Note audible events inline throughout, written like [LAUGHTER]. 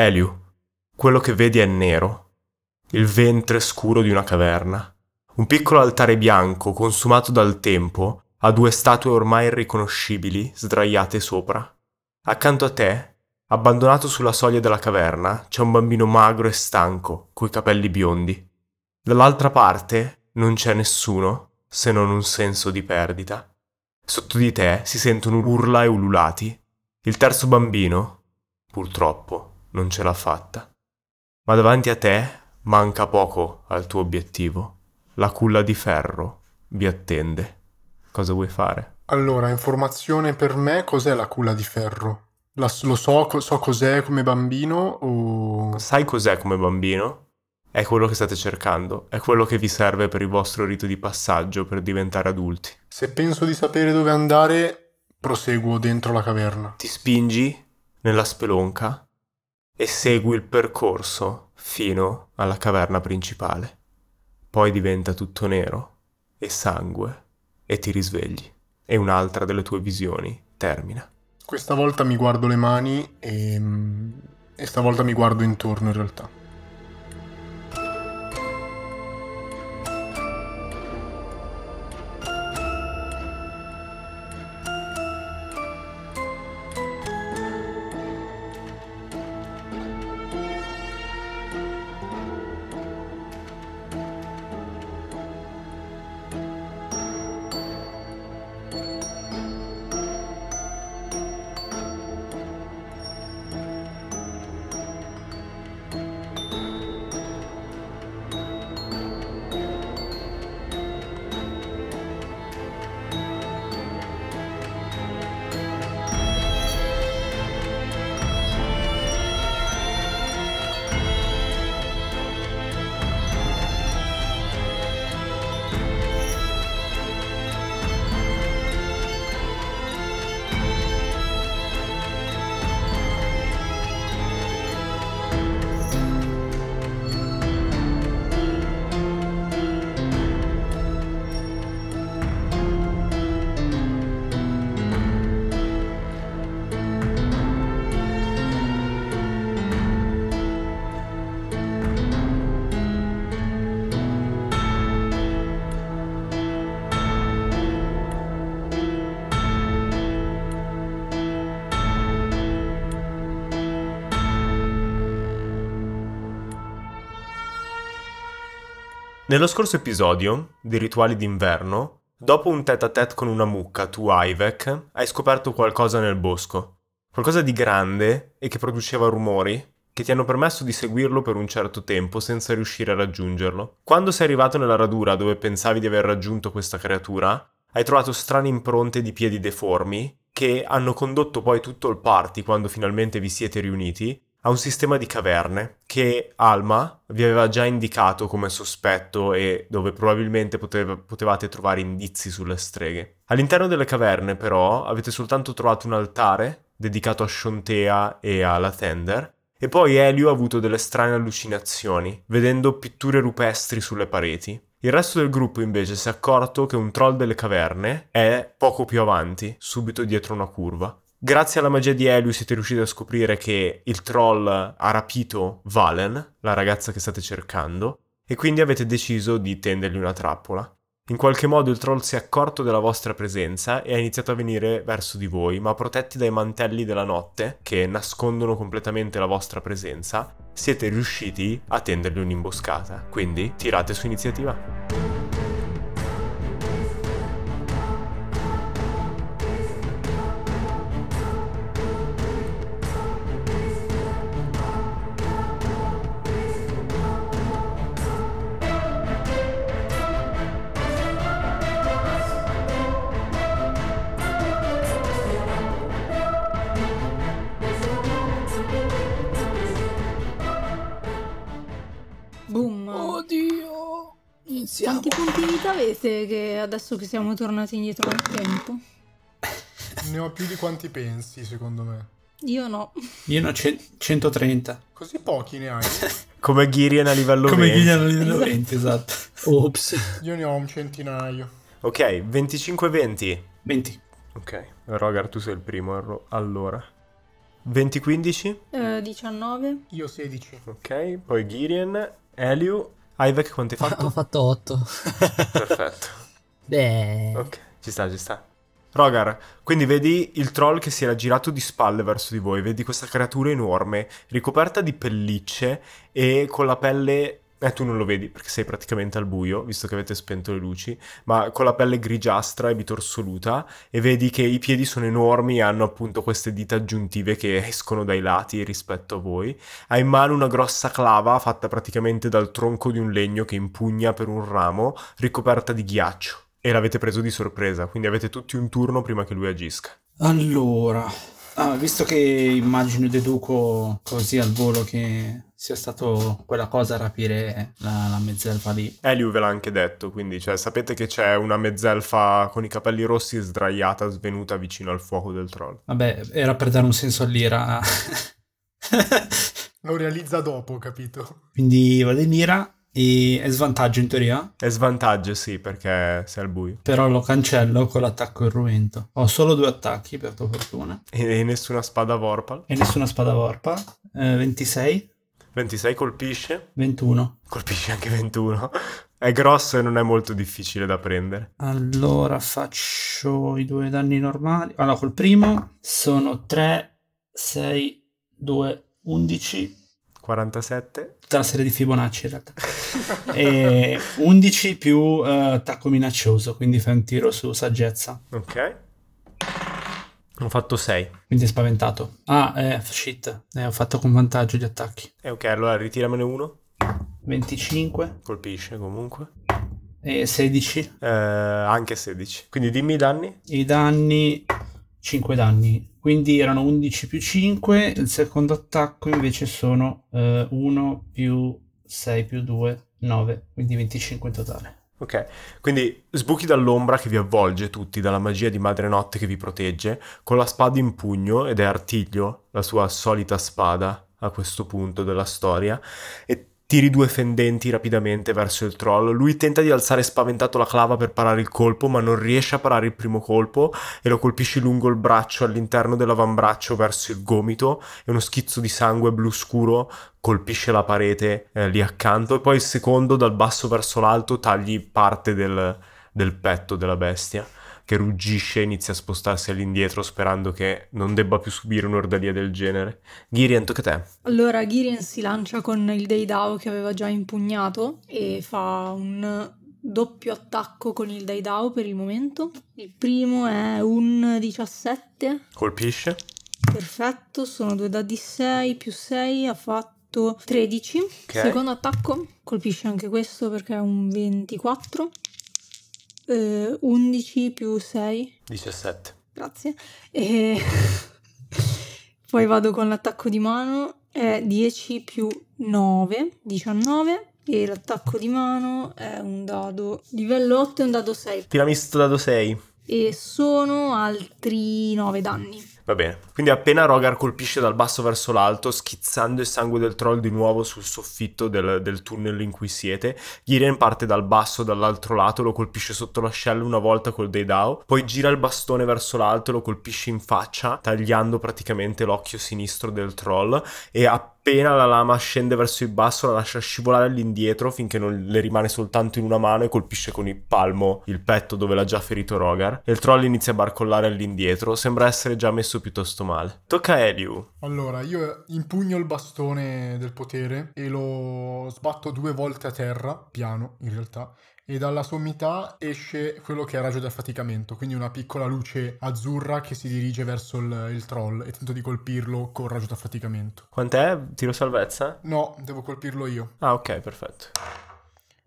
Eliu, quello che vedi è nero, il ventre scuro di una caverna. Un piccolo altare bianco, consumato dal tempo, ha due statue ormai irriconoscibili sdraiate sopra. Accanto a te, abbandonato sulla soglia della caverna, c'è un bambino magro e stanco, coi capelli biondi. Dall'altra parte non c'è nessuno, se non un senso di perdita. Sotto di te si sentono urla e ululati. Il terzo bambino, purtroppo, non ce l'ha fatta. Ma davanti a te manca poco al tuo obiettivo. La culla di ferro vi attende. Cosa vuoi fare? Allora, informazione per me, cos'è la culla di ferro? La- lo so, so cos'è come bambino o... Sai cos'è come bambino? È quello che state cercando, è quello che vi serve per il vostro rito di passaggio per diventare adulti. Se penso di sapere dove andare, proseguo dentro la caverna. Ti spingi nella spelonca e segui il percorso fino alla caverna principale. Poi diventa tutto nero e sangue e ti risvegli e un'altra delle tue visioni termina. Questa volta mi guardo le mani e... e stavolta mi guardo intorno in realtà. Nello scorso episodio di Rituali d'inverno, dopo un tête à tête con una mucca, tu Ivek, hai scoperto qualcosa nel bosco. Qualcosa di grande e che produceva rumori che ti hanno permesso di seguirlo per un certo tempo senza riuscire a raggiungerlo. Quando sei arrivato nella radura dove pensavi di aver raggiunto questa creatura, hai trovato strane impronte di piedi deformi che hanno condotto poi tutto il party quando finalmente vi siete riuniti a un sistema di caverne che Alma vi aveva già indicato come sospetto e dove probabilmente poteva, potevate trovare indizi sulle streghe. All'interno delle caverne però avete soltanto trovato un altare dedicato a Shontea e a Latender e poi Elio ha avuto delle strane allucinazioni, vedendo pitture rupestri sulle pareti. Il resto del gruppo invece si è accorto che un troll delle caverne è poco più avanti, subito dietro una curva. Grazie alla magia di Elio siete riusciti a scoprire che il troll ha rapito Valen, la ragazza che state cercando, e quindi avete deciso di tendergli una trappola. In qualche modo il troll si è accorto della vostra presenza e ha iniziato a venire verso di voi, ma protetti dai mantelli della notte, che nascondono completamente la vostra presenza, siete riusciti a tendergli un'imboscata. Quindi tirate su iniziativa. Avete che adesso che siamo tornati indietro nel tempo? Ne ho più di quanti pensi, secondo me. Io no. Io ne ho cen- 130. Così pochi ne hai? [LAUGHS] Come Girian a livello Come 20. Guigliano livello 20, esatto. Ops. Io ne ho un centinaio. Ok, 25-20. 20. Ok, Rogar, tu sei il primo. Allora, 20-15. Eh, 19. Io 16. Ok, poi Girien, Eliu, Ivek quanti hai [LAUGHS] Ho fatto? fatto 8. Perfetto. Beh, Ok, ci sta, ci sta. Rogar, quindi vedi il troll che si era girato di spalle verso di voi, vedi questa creatura enorme, ricoperta di pellicce e con la pelle... Eh, tu non lo vedi perché sei praticamente al buio, visto che avete spento le luci, ma con la pelle grigiastra e bitorsoluta e vedi che i piedi sono enormi e hanno appunto queste dita aggiuntive che escono dai lati rispetto a voi. Ha in mano una grossa clava fatta praticamente dal tronco di un legno che impugna per un ramo, ricoperta di ghiaccio. E l'avete preso di sorpresa, quindi avete tutti un turno prima che lui agisca. Allora, ah, visto che immagino e deduco così al volo che sia stato quella cosa a rapire la, la mezzelfa lì. Eliu ve l'ha anche detto, quindi cioè, sapete che c'è una mezzelfa con i capelli rossi sdraiata, svenuta vicino al fuoco del troll. Vabbè, era per dare un senso all'ira. [LAUGHS] Lo realizza dopo, capito? Quindi vado in ira e è svantaggio in teoria, È svantaggio, sì, perché sei al buio. però lo cancello con l'attacco irruento. Ho solo due attacchi per tua fortuna E, e nessuna spada Vorpal. e nessuna spada vorpa. Eh, 26, 26 colpisce, 21. colpisce anche 21. È grosso e non è molto difficile da prendere. Allora faccio i due danni normali. Allora, col primo sono 3, 6, 2, 11. 47. Tutta la serie di Fibonacci in realtà. e 11 più eh, attacco minaccioso, quindi fai un tiro su saggezza. Ok. Ho fatto 6. Quindi è spaventato. Ah, eh, shit. Eh, ho fatto con vantaggio gli attacchi. E ok, allora ritiramene uno. 25 Colpisce comunque. e 16. Eh, anche 16. Quindi dimmi i danni. I danni 5 danni. Quindi erano 11 più 5. Il secondo attacco invece sono 1 più 6 più 2, 9. Quindi 25 in totale. Ok, quindi sbuchi dall'ombra che vi avvolge tutti, dalla magia di Madre Notte che vi protegge, con la spada in pugno, ed è Artiglio, la sua solita spada a questo punto della storia, e tiri due fendenti rapidamente verso il troll. Lui tenta di alzare spaventato la clava per parare il colpo, ma non riesce a parare il primo colpo e lo colpisci lungo il braccio, all'interno dell'avambraccio verso il gomito, e uno schizzo di sangue blu scuro colpisce la parete eh, lì accanto e poi il secondo dal basso verso l'alto tagli parte del, del petto della bestia che ruggisce e inizia a spostarsi all'indietro sperando che non debba più subire un'ordalia del genere. Girian, tocca a te. Allora Girien si lancia con il Deidao che aveva già impugnato e fa un doppio attacco con il Deidao per il momento. Il primo è un 17, Colpisce. perfetto, sono due dadi 6 più 6, ha fatto 13. Secondo attacco colpisce anche questo perché è un 24. Eh, 11 più 6, 17. grazie. E [LAUGHS] poi vado con l'attacco di mano, è 10 più 9, 19. E l'attacco di mano è un dado livello 8 e un dado 6. Tirami sto dado 6. E sono altri 9 danni. Va bene. Quindi appena Rogar colpisce dal basso verso l'alto, schizzando il sangue del troll di nuovo sul soffitto del, del tunnel in cui siete, Giren parte dal basso dall'altro lato, lo colpisce sotto l'ascella una volta col Deidao, poi gira il bastone verso l'alto e lo colpisce in faccia, tagliando praticamente l'occhio sinistro del troll e appena la lama scende verso il basso la lascia scivolare all'indietro finché non le rimane soltanto in una mano e colpisce con il palmo il petto dove l'ha già ferito Rogar e il troll inizia a barcollare all'indietro, sembra essere già messo piuttosto male. Tocca a Eliu. Allora, io impugno il bastone del potere e lo sbatto due volte a terra, piano in realtà, e dalla sommità esce quello che è raggio di affaticamento, quindi una piccola luce azzurra che si dirige verso il, il troll e tento di colpirlo con raggio di affaticamento. Quant'è? Tiro salvezza? No, devo colpirlo io, Ah, ok, perfetto.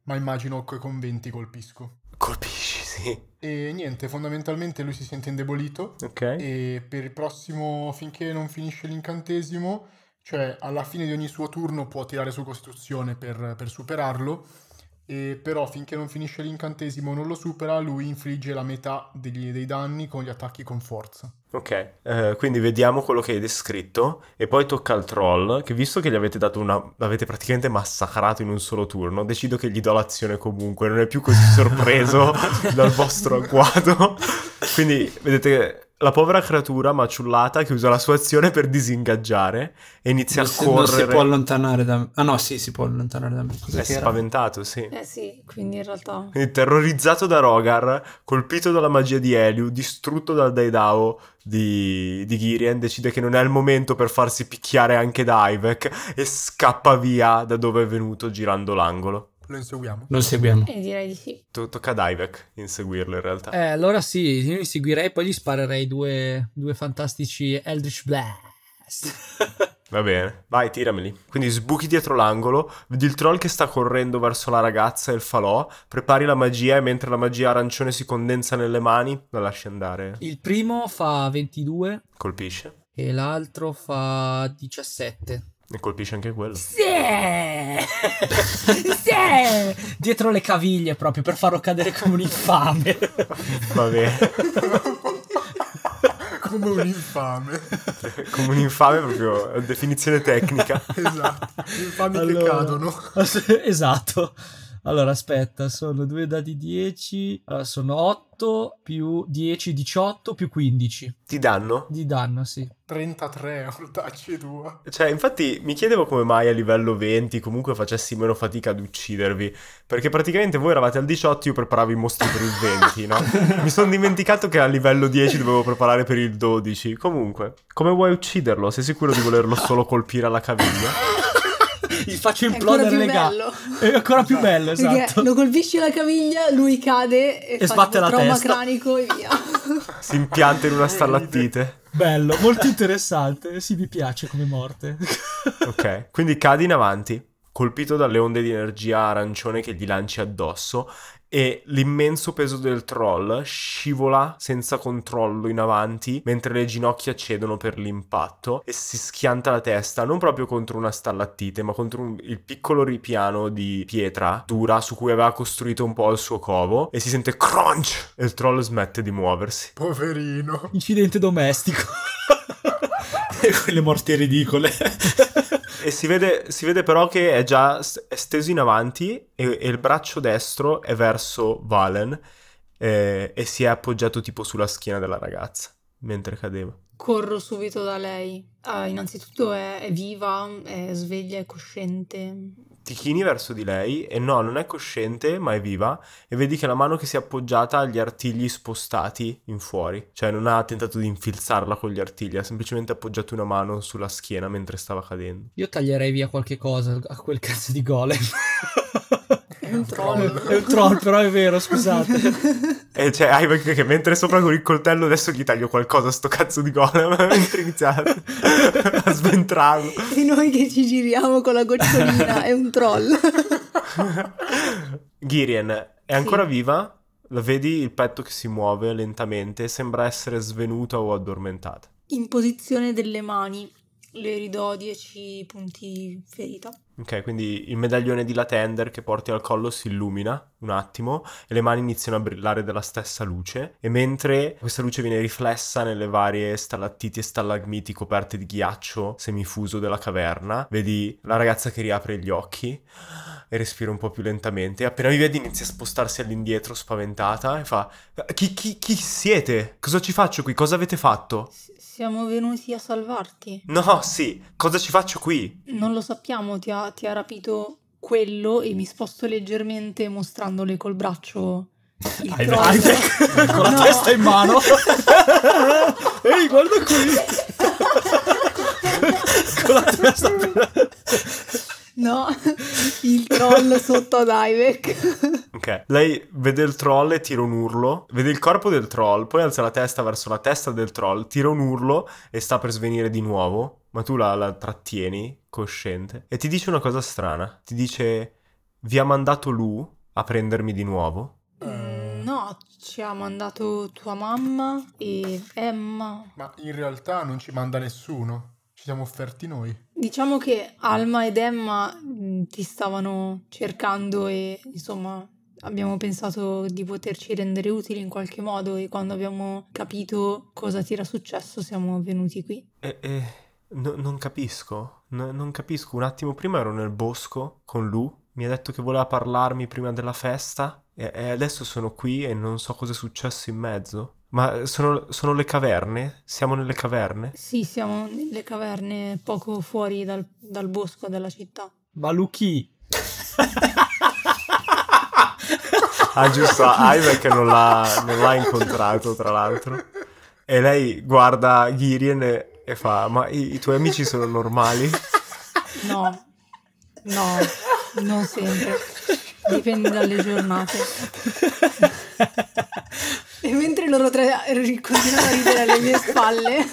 ma immagino che con 20 colpisco. Colpisci, [LAUGHS] sì. E niente, fondamentalmente lui si sente indebolito Ok. e per il prossimo, finché non finisce l'incantesimo, cioè alla fine di ogni suo turno può tirare su Costituzione per, per superarlo, e però finché non finisce l'incantesimo non lo supera, lui infligge la metà degli- dei danni con gli attacchi con forza. Ok, eh, quindi vediamo quello che hai descritto e poi tocca al troll che visto che gli avete dato una... l'avete praticamente massacrato in un solo turno, decido che gli do l'azione comunque, non è più così [LAUGHS] sorpreso dal vostro agguato. [LAUGHS] Quindi vedete la povera creatura maciullata che usa la sua azione per disingaggiare e inizia non a si, non correre. si può allontanare da me. Ah no, sì, si può allontanare da me. Cos'è È spaventato, sì. Eh sì, quindi in realtà... Quindi terrorizzato da Rogar, colpito dalla magia di Eliu, distrutto dal Daidao di, di Girien, decide che non è il momento per farsi picchiare anche da Ivek e scappa via da dove è venuto girando l'angolo. Lo inseguiamo. Lo seguiamo. E direi di sì. To- Tocca ad Ivek inseguirlo in realtà. Eh, allora sì, io li seguirei, poi gli sparerei due, due fantastici Eldritch Blast. [LAUGHS] Va bene, vai, tirameli. Quindi sbuchi dietro l'angolo, vedi il troll che sta correndo verso la ragazza e il falò, prepari la magia e mentre la magia arancione si condensa nelle mani, la lasci andare. Il primo fa 22 Colpisce. e l'altro fa 17. E colpisce anche quello. Sì! [LAUGHS] sì! Dietro le caviglie proprio per farlo cadere come un infame. Va bene. Come un infame. Come un infame proprio, definizione tecnica. esatto. Infami che Allora- cadono. [LAUGHS] esatto. Allora, aspetta, sono due dadi 10, allora, sono 8 più 10, 18 più 15 Ti danno? di danno, sì. 33 ortacci tua. Cioè, infatti mi chiedevo come mai a livello 20 comunque facessi meno fatica ad uccidervi. Perché praticamente voi eravate al 18, io preparavo i mostri per il 20, no? [LAUGHS] Mi sono dimenticato che a livello 10 dovevo preparare per il 12. Comunque, come vuoi ucciderlo? Sei sicuro di volerlo solo colpire alla caviglia? [LAUGHS] Gli faccio implodere le gambe. È ancora più bello, Perché esatto. lo colpisci alla caviglia, lui cade e, E fa sbatte la trauma testa. cranico e via. [LAUGHS] Si impianta in una stallattite. Bello, molto interessante. Sì, mi piace come morte. Ok, quindi cadi in avanti, colpito dalle onde di energia arancione che gli lanci addosso e l'immenso peso del troll scivola senza controllo in avanti mentre le ginocchia cedono per l'impatto e si schianta la testa non proprio contro una stallattite ma contro un- il piccolo ripiano di pietra dura su cui aveva costruito un po' il suo covo e si sente crunch e il troll smette di muoversi. Poverino. Incidente domestico. [LAUGHS] e quelle morti ridicole. E si vede, si vede però che è già è steso in avanti e, e il braccio destro è verso Valen eh, e si è appoggiato tipo sulla schiena della ragazza mentre cadeva. Corro subito da lei. Ah, innanzitutto è, è viva, è sveglia, è cosciente. Ti chini verso di lei e no, non è cosciente ma è viva e vedi che la mano che si è appoggiata ha gli artigli spostati in fuori. Cioè non ha tentato di infilzarla con gli artigli, ha semplicemente appoggiato una mano sulla schiena mentre stava cadendo. Io taglierei via qualche cosa a quel cazzo di golem. [LAUGHS] È un troll. [LAUGHS] È un troll, però è vero, scusate. E c'è Ivek che mentre sopra con il coltello adesso gli taglio qualcosa a sto cazzo di golem [LAUGHS] mentre iniziate [LAUGHS] a sventrarlo. E noi che ci giriamo con la gocciolina, è un troll. Girien è ancora Sì. viva? La vedi il petto che si muove lentamente, sembra essere svenuta o addormentata. In posizione delle mani le ridò 10 punti ferita. Ok, quindi il medaglione di Latender che porti al collo si illumina un attimo e le mani iniziano a brillare della stessa luce e mentre questa luce viene riflessa nelle varie stalattiti e stalagmiti coperte di ghiaccio semifuso della caverna, vedi la ragazza che riapre gli occhi e respira un po' più lentamente e appena vi vedi inizia a spostarsi all'indietro spaventata e fa chi, chi, chi siete? Cosa ci faccio qui? Cosa avete fatto? S- siamo venuti a salvarti. No, sì, cosa ci faccio qui? Non lo sappiamo, ti ha, ti ha rapito quello e mi sposto leggermente mostrandole col braccio il Hai [LAUGHS] [LAUGHS] con la No. testa in mano. [LAUGHS] Ehi, guarda qui. con la testa No, il troll sotto ad Ivek. Ok, lei vede il troll e tira un urlo, vede il corpo del troll, poi alza la testa verso la testa del troll, tira un urlo e sta per svenire di nuovo, ma tu la, la trattieni, cosciente, e ti dice una cosa strana, ti dice vi ha mandato Lu a prendermi di nuovo? Mm, No, ci ha mandato tua mamma e Emma. Ma in realtà non ci manda nessuno. Ci siamo offerti noi. Diciamo che Alma ed Emma mm, ti stavano cercando e insomma abbiamo pensato di poterci rendere utili in qualche modo e quando abbiamo capito cosa ti era successo siamo venuti qui. E, e no- non capisco, no- non capisco, un attimo prima ero nel bosco con Lu, mi ha detto che voleva parlarmi prima della festa e, e adesso sono qui e non so cosa è successo in mezzo. Ma sono, sono le caverne? Siamo nelle caverne? Sì, siamo nelle caverne poco fuori dal, dal bosco della città. Ma Luchi, Ah, giusto, Ivan che non l'ha, non l'ha incontrato, tra l'altro. E lei guarda Girien e, e fa, ma i, i tuoi amici sono normali? No, no, non sempre. Dipende dalle giornate. E mentre loro tre continuano a ridere alle mie spalle,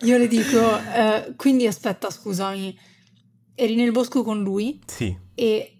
io le dico, eh, quindi aspetta, scusami, eri nel bosco con lui Sì. e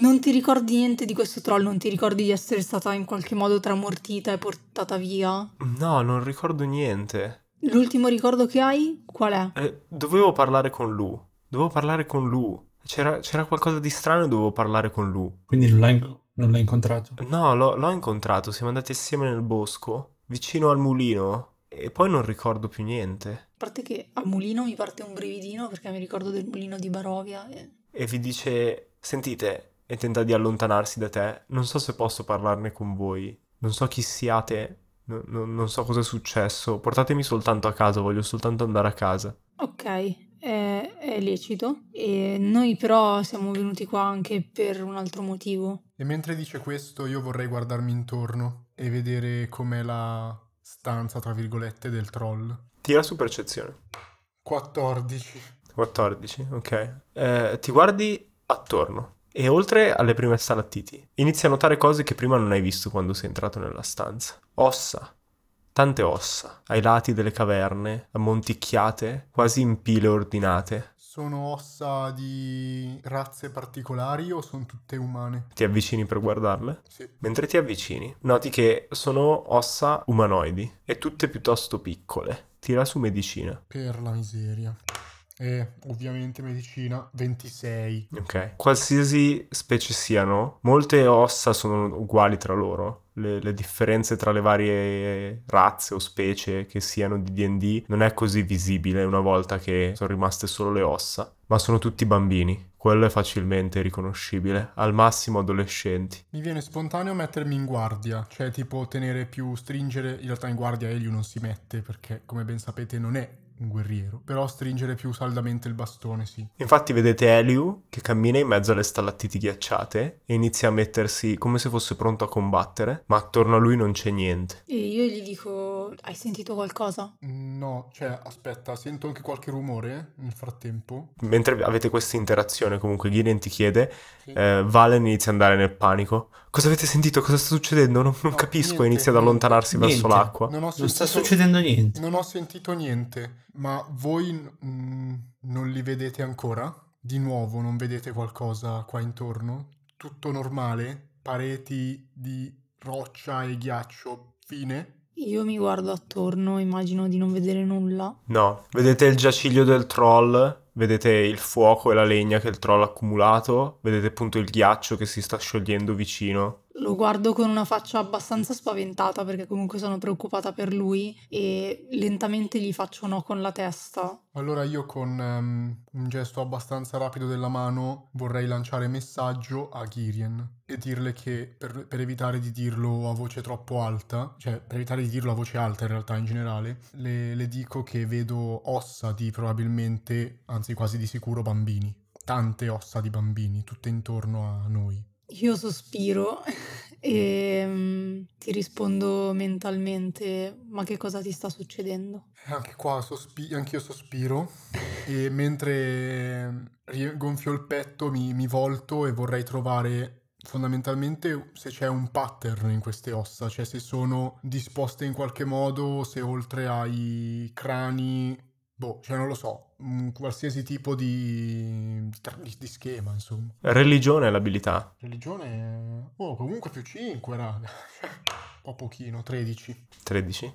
non ti ricordi niente di questo troll? Non ti ricordi di essere stata in qualche modo tramortita e portata via? No, non ricordo niente. L'ultimo ricordo che hai qual è? Eh, dovevo parlare con Lu. Dovevo parlare con Lu. C'era, c'era qualcosa di strano e dovevo parlare con Lu. Quindi non l'hai, non l'hai incontrato. No, l'ho, l'ho incontrato, siamo andati assieme nel bosco, vicino al mulino, e poi non ricordo più niente. A parte che a Mulino mi parte un brividino perché mi ricordo del mulino di Barovia e... E vi dice, sentite, e tenta di allontanarsi da te, non so se posso parlarne con voi, non so chi siate, no- no- non so cosa è successo, portatemi soltanto a casa, voglio soltanto andare a casa. Ok, è, è lecito. E noi però siamo venuti qua anche per un altro motivo. E mentre dice questo, io vorrei guardarmi intorno e vedere com'è la stanza, tra virgolette, del troll. Tira su percezione. 14. 14, ok. Eh, ti guardi attorno e oltre alle prime stalattiti inizi a notare cose che prima non hai visto quando sei entrato nella stanza. Ossa, tante ossa, ai lati delle caverne, ammonticchiate, quasi in pile ordinate. Sono ossa di razze particolari o sono tutte umane? Ti avvicini per guardarle? Sì. Mentre ti avvicini, noti che sono ossa umanoidi e tutte piuttosto piccole. Tira su medicina. Per la miseria. E ovviamente medicina 26. Ok. Qualsiasi specie siano, molte ossa sono uguali tra loro. Le, le differenze tra le varie razze o specie che siano di DD non è così visibile una volta che sono rimaste solo le ossa, ma sono tutti bambini. Quello è facilmente riconoscibile, al massimo adolescenti. Mi viene spontaneo mettermi in guardia, cioè tipo tenere più, stringere, in realtà in guardia Elio non si mette perché come ben sapete non è un guerriero, però stringere più saldamente il bastone sì. Infatti vedete Eliu che cammina in mezzo alle stalattiti ghiacciate e inizia a mettersi come se fosse pronto a combattere, ma attorno a lui non c'è niente. E io gli dico, hai sentito qualcosa? No, cioè aspetta, sento anche qualche rumore nel frattempo. Mentre avete questa interazione, comunque Gideon ti chiede, Sì. eh, Valen inizia ad andare nel panico. Cosa avete sentito? Cosa sta succedendo? Non, non No, capisco. niente, inizia ad niente. allontanarsi verso Niente. l'acqua. Non ho Non sta succedendo niente. Non ho sentito niente, ma voi mm, non li vedete ancora? Di nuovo non vedete qualcosa qua intorno? Tutto normale? Pareti di roccia e ghiaccio? Fine? Io mi guardo attorno, immagino di non vedere nulla. No, vedete il giaciglio del troll, vedete il fuoco e la legna che il troll ha accumulato, vedete appunto il ghiaccio che si sta sciogliendo vicino. Lo guardo con una faccia abbastanza spaventata perché comunque sono preoccupata per lui e lentamente gli faccio no con la testa. Allora io con ehm, un gesto abbastanza rapido della mano vorrei lanciare messaggio a Girien e dirle che per, per evitare di dirlo a voce troppo alta, cioè per evitare di dirlo a voce alta in realtà in generale, le, le dico che vedo ossa di probabilmente, anzi quasi di sicuro bambini. Tante ossa di bambini, tutte intorno a noi. Io sospiro [LAUGHS] e mm, ti rispondo mentalmente, ma che cosa ti sta succedendo? Anche qua sospi- anch'io sospiro e mentre ri- gonfio il petto mi, mi volto e vorrei trovare fondamentalmente se c'è un pattern in queste ossa, cioè se sono disposte in qualche modo, se oltre ai crani, boh, cioè non lo so, qualsiasi tipo di, di, di schema, insomma. Religione è l'abilità. Religione, oh, comunque più 5, raga. Un po' pochino, 13. 13.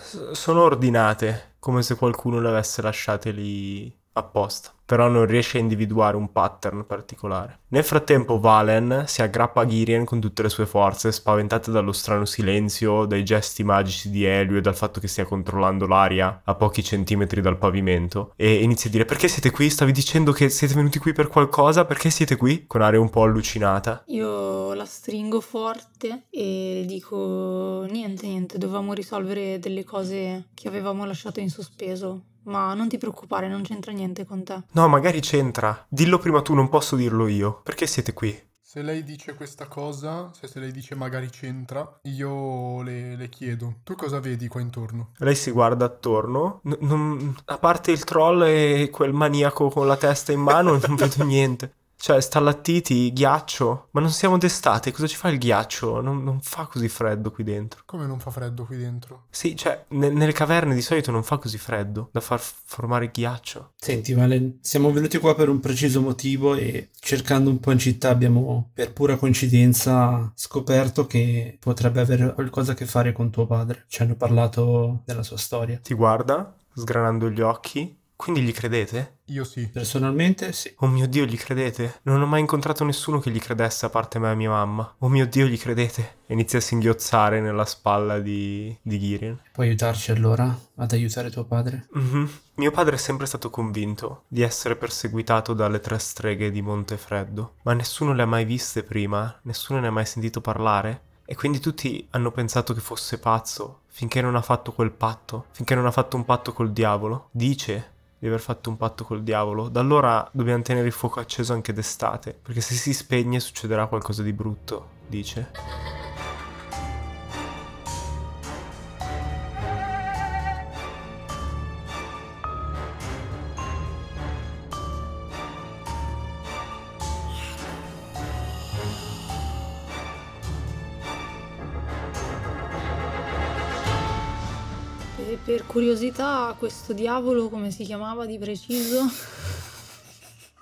S- sono ordinate, come se qualcuno le avesse lasciate lì apposta. Però non riesce a individuare un pattern particolare. Nel frattempo Valen si aggrappa a Girien con tutte le sue forze, spaventate dallo strano silenzio, dai gesti magici di Elio e dal fatto che stia controllando l'aria a pochi centimetri dal pavimento, e inizia a dire perché siete qui? Stavi dicendo che siete venuti qui per qualcosa? Perché siete qui? Con aria un po' allucinata. Io la stringo forte e dico niente, niente, dovevamo risolvere delle cose che avevamo lasciato in sospeso. Ma non ti preoccupare, non c'entra niente con te. No, magari c'entra. Dillo prima tu, non posso dirlo io. Perché siete qui? Se lei dice questa cosa, se, se lei dice magari c'entra, io le, le chiedo. Tu cosa vedi qua intorno? Lei si guarda attorno. N- non- a parte il troll e quel maniaco con la testa in mano, non vedo [LAUGHS] niente. Cioè, stallattiti, ghiaccio. Ma non siamo d'estate, cosa ci fa il ghiaccio? Non, non fa così freddo qui dentro. Come non fa freddo qui dentro? Sì, cioè, ne- nelle caverne di solito non fa così freddo da far formare ghiaccio. Senti, Valen, siamo venuti qua per un preciso motivo e cercando un po' in città abbiamo, per pura coincidenza, scoperto che potrebbe avere qualcosa a che fare con tuo padre. Ci hanno parlato della sua storia. Ti guarda, sgranando gli occhi. Quindi gli credete? Io sì. Personalmente, sì. Oh mio Dio, gli credete? Non ho mai incontrato nessuno che gli credesse a parte me e mia mamma. Oh mio Dio, gli credete? E inizia a singhiozzare nella spalla di, di Girien. Puoi aiutarci allora ad aiutare tuo padre? Mhm. Mio padre è sempre stato convinto di essere perseguitato dalle tre streghe di Montefreddo, ma nessuno le ha mai viste prima, nessuno ne ha mai sentito parlare. E quindi tutti hanno pensato che fosse pazzo finché non ha fatto quel patto, finché non ha fatto un patto col diavolo. Dice di aver fatto un patto col diavolo. Da allora dobbiamo tenere il fuoco acceso anche d'estate, perché se si spegne succederà qualcosa di brutto, dice. Per curiosità, questo diavolo come si chiamava di preciso?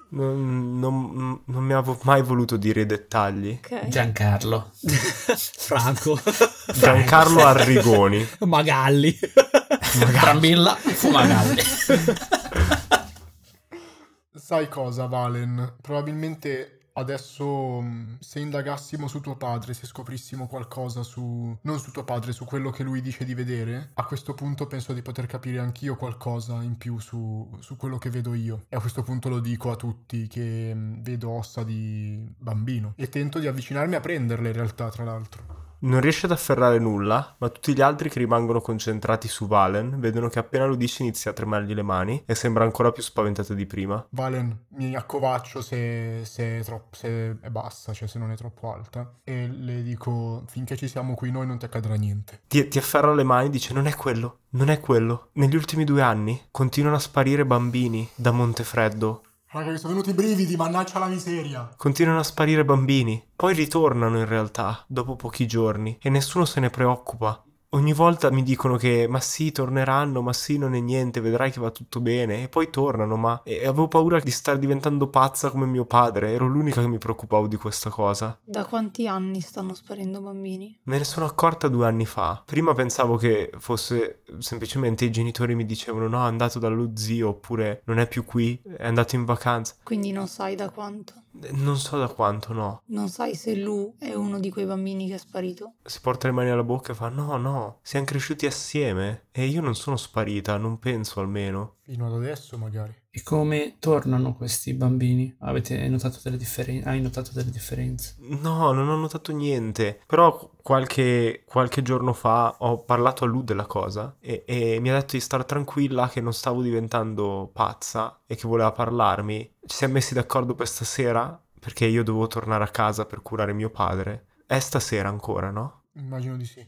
Non, non- non mi avevo mai voluto dire i dettagli. Ok. Giancarlo. [LAUGHS] Franco. Giancarlo Arrigoni. Magalli. Brambilla Fumagalli. [LAUGHS] Sai cosa, Valen? Probabilmente adesso mh, se indagassimo su tuo padre, se scoprissimo qualcosa su... non su tuo padre, su quello che lui dice di vedere, a questo punto penso di poter capire anch'io qualcosa in più su, su quello che vedo io. E a questo punto lo dico a tutti che mh, vedo ossa di bambino. E tento di avvicinarmi a prenderle in realtà, tra l'altro. Non riesce ad afferrare nulla, ma tutti gli altri che rimangono concentrati su Valen vedono che appena lo dice inizia a tremargli le mani e sembra ancora più spaventato di prima. Valen, mi accovaccio se, se è troppo, se è bassa, cioè se non è troppo alta. E le dico, finché ci siamo qui noi non ti accadrà niente. Ti, ti afferra le mani e dice non è quello, non è quello. Negli ultimi due anni continuano a sparire bambini da Montefreddo. Raga, mi sono venuti i brividi, mannaggia la miseria. Continuano a sparire bambini. Poi ritornano in realtà, dopo pochi giorni, e nessuno se ne preoccupa. Ogni volta mi dicono che ma sì, torneranno, ma sì, non è niente, vedrai che va tutto bene. E poi tornano, ma e avevo paura di star diventando pazza come mio padre. Ero l'unica che mi preoccupavo di questa cosa. Da quanti anni stanno sparendo bambini? Me ne sono accorta due anni fa. Prima pensavo che fosse semplicemente i genitori mi dicevano no, è andato dallo zio, oppure non è più qui, è andato in vacanza. Quindi non sai da quanto. Non so da quanto, no. Non sai se Lu è uno di quei bambini che è sparito. Si porta le mani alla bocca e fa no, no, siamo cresciuti assieme. E io non sono sparita, non penso almeno. Fino ad adesso magari. E come tornano questi bambini? Avete notato delle differenze? Hai notato delle differenze? No, non ho notato niente. Però qualche, qualche giorno fa ho parlato a lui della cosa e, e mi ha detto di stare tranquilla che non stavo diventando pazza e che voleva parlarmi. Ci siamo messi d'accordo per stasera perché io dovevo tornare a casa per curare mio padre. È stasera ancora, no? Immagino di sì.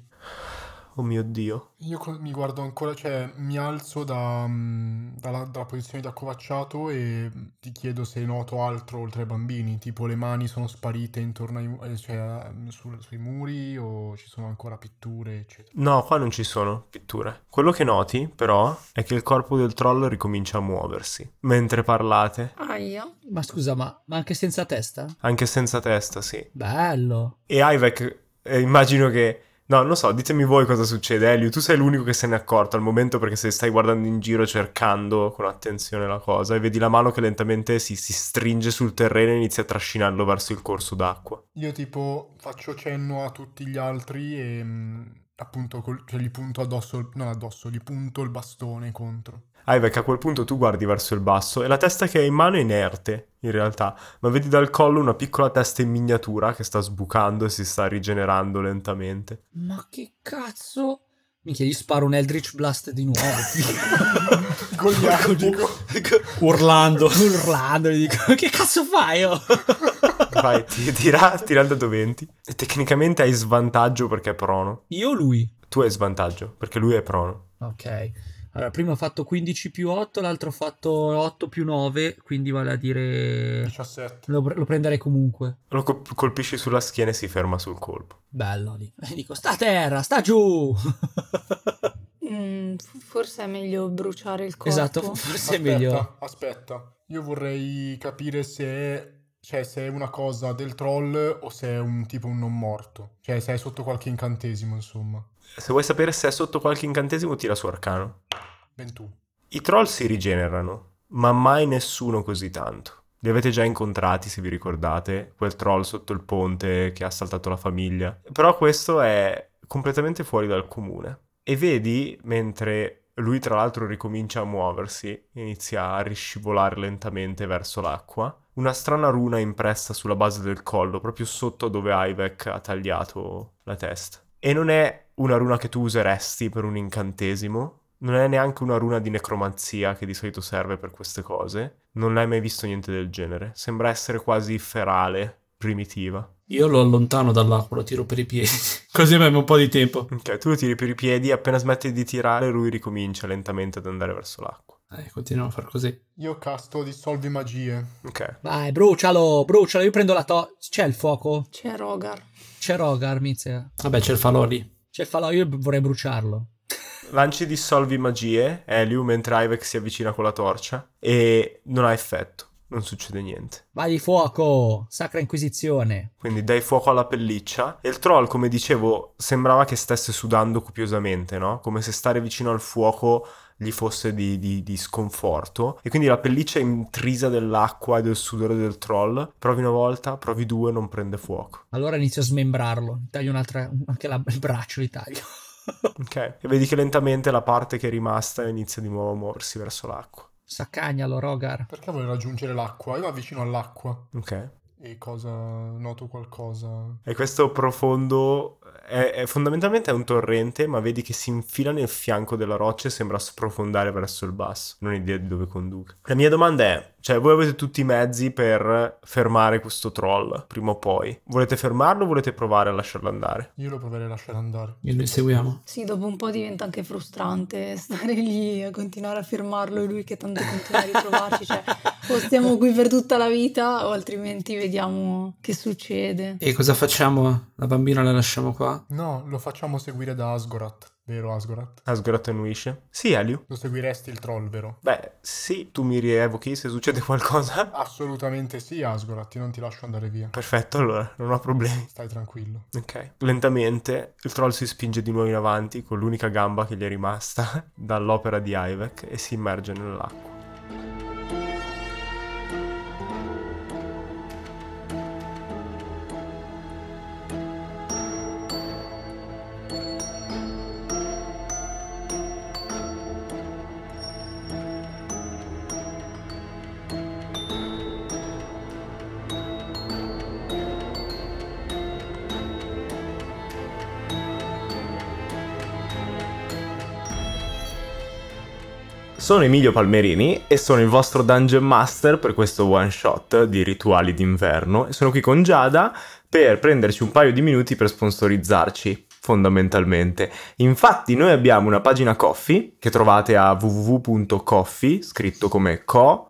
Oh mio Dio. Io co- mi guardo ancora, cioè mi alzo da, mm, dalla, dalla posizione da accovacciato e ti chiedo se noto altro oltre ai bambini, tipo le mani sono sparite intorno ai, eh, cioè, sul- sui muri o ci sono ancora pitture, eccetera. No, qua non ci sono pitture. Quello che noti, però, è che il corpo del troll ricomincia a muoversi. Mentre parlate, Aia. Ma scusa, ma, ma anche senza testa? anche senza testa, sì. Bello. E Ivek, eh, immagino che No, non so, ditemi voi cosa succede, Elio. Tu sei l'unico che se ne è accorto al momento perché se stai guardando in giro cercando con attenzione la cosa e vedi la mano che lentamente si, si stringe sul terreno e inizia a trascinarlo verso il corso d'acqua. Io tipo faccio cenno a tutti gli altri e mh, appunto col- cioè, gli punto addosso, non addosso, gli punto il bastone contro. Ivek, a quel punto tu guardi verso il basso e la testa che hai in mano è inerte, in realtà, ma vedi dal collo una piccola testa in miniatura che sta sbucando e si sta rigenerando lentamente. Ma che cazzo? Minchia, gli sparo un Eldritch Blast di nuovo. [LAUGHS] Goliardico. urlando, urlando, gli dico, che cazzo fai? Oh? [LAUGHS] Vai, ti, tira, tira il dado 20. E tecnicamente hai svantaggio perché è prono. Io o lui? Tu hai svantaggio perché lui è prono. Ok. Allora, prima ho fatto 15 più 8, l'altro ho fatto 8 più 9, quindi vale a dire... 17. Lo, lo prenderei comunque. Lo col- colpisci sulla schiena e si ferma sul colpo. Bello lì. E dico, sta a terra, sta giù! [LAUGHS] Mm, forse è meglio bruciare il corpo. esatto, forse è Aspetta, meglio. aspetta. Io vorrei capire se è, cioè, se è una cosa del troll o se è un tipo un non morto. Cioè, se è sotto qualche incantesimo, insomma. Se vuoi sapere se è sotto qualche incantesimo, tira su arcano. 21. I troll si rigenerano, ma mai nessuno così tanto. Li avete già incontrati, se vi ricordate, quel troll sotto il ponte che ha saltato la famiglia. Però questo è completamente fuori dal comune. E vedi, mentre lui tra l'altro ricomincia a muoversi, inizia a riscivolare lentamente verso l'acqua, una strana runa impressa sulla base del collo, proprio sotto dove Ivek ha tagliato la testa. E non è una runa che tu useresti per un incantesimo, non è neanche una runa di necromanzia che di solito serve per queste cose. Non hai mai visto niente del genere. Sembra essere quasi ferale, primitiva. Io lo allontano dall'acqua, lo tiro per i piedi. [LAUGHS] Così avevamo un po' di tempo. Ok, tu lo tiri per i piedi, appena smetti di tirare, lui ricomincia lentamente ad andare verso l'acqua. Eh, continuiamo a far così. Io casto dissolvi magie. Ok. Vai, brucialo, brucialo, io prendo la to... C'è il fuoco? C'è Rogar. C'è Rogar, Mizia. Vabbè, c'è il falò lì. C'è il falò, io vorrei bruciarlo. Lanci dissolvi magie, Eliu, mentre Ivek si avvicina con la torcia, e non ha effetto. Non succede niente. Vai di fuoco, Sacra Inquisizione. Quindi dai fuoco alla pelliccia. E il troll, come dicevo, sembrava che stesse sudando copiosamente, no? Come se stare vicino al fuoco gli fosse di, di- di sconforto. E quindi la pelliccia è intrisa dell'acqua e del sudore del troll. Provi una volta, provi due, non prende fuoco. Allora inizio a smembrarlo. Taglio un'altra, anche la- il braccio li taglio. [LAUGHS] Ok. E vedi che lentamente la parte che è rimasta inizia di nuovo a muoversi verso l'acqua. Saccagnalo, Rogar. Perché vuole raggiungere l'acqua? Io avvicino all'acqua. Ok. E cosa... noto qualcosa... E questo profondo è, è- fondamentalmente è un torrente, ma vedi che si infila nel fianco della roccia e sembra sprofondare verso il basso. Non ho idea di dove conduca. La mia domanda è: cioè, voi avete tutti i mezzi per fermare questo troll prima o poi? Volete fermarlo o volete provare a lasciarlo andare? Io lo proverei a lasciare andare. E lo inseguiamo. Sì, dopo un po' diventa anche frustrante stare lì a continuare a fermarlo e lui che tanto continua a ritrovarci. Cioè, o stiamo qui per tutta la vita o altrimenti vediamo che succede. E cosa facciamo? La bambina la lasciamo qua? No, lo facciamo seguire da Asgorat. Vero Asgorat? Asgorat annuisce. Sì, Eliu. Lo seguiresti il troll, vero? Beh, sì, tu mi rievochi se succede [LAUGHS] qualcosa. Assolutamente sì, Asgorat. Io non ti lascio andare via. Perfetto, allora, non ho problemi. Stai tranquillo. Ok. Lentamente il troll si spinge di nuovo in avanti con l'unica gamba che gli è rimasta [LAUGHS] dall'opera di Ivek e si immerge nell'acqua. Sono Emilio Palmerini e sono il vostro Dungeon Master per questo one shot di rituali d'inverno e sono qui con Giada per prenderci un paio di minuti per sponsorizzarci fondamentalmente. Infatti noi abbiamo una pagina Coffee che trovate a www.coffee scritto come co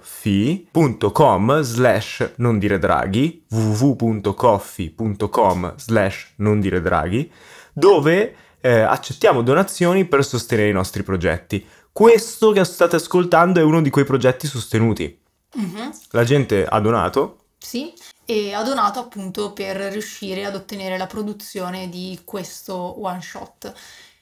fi.com slash non dire draghi www.coffee.com slash non dire draghi dove eh, accettiamo donazioni per sostenere i nostri progetti questo che state ascoltando è uno di quei progetti sostenuti. Mhm. La gente ha donato Sì, e ha donato appunto per riuscire ad ottenere la produzione di questo one shot.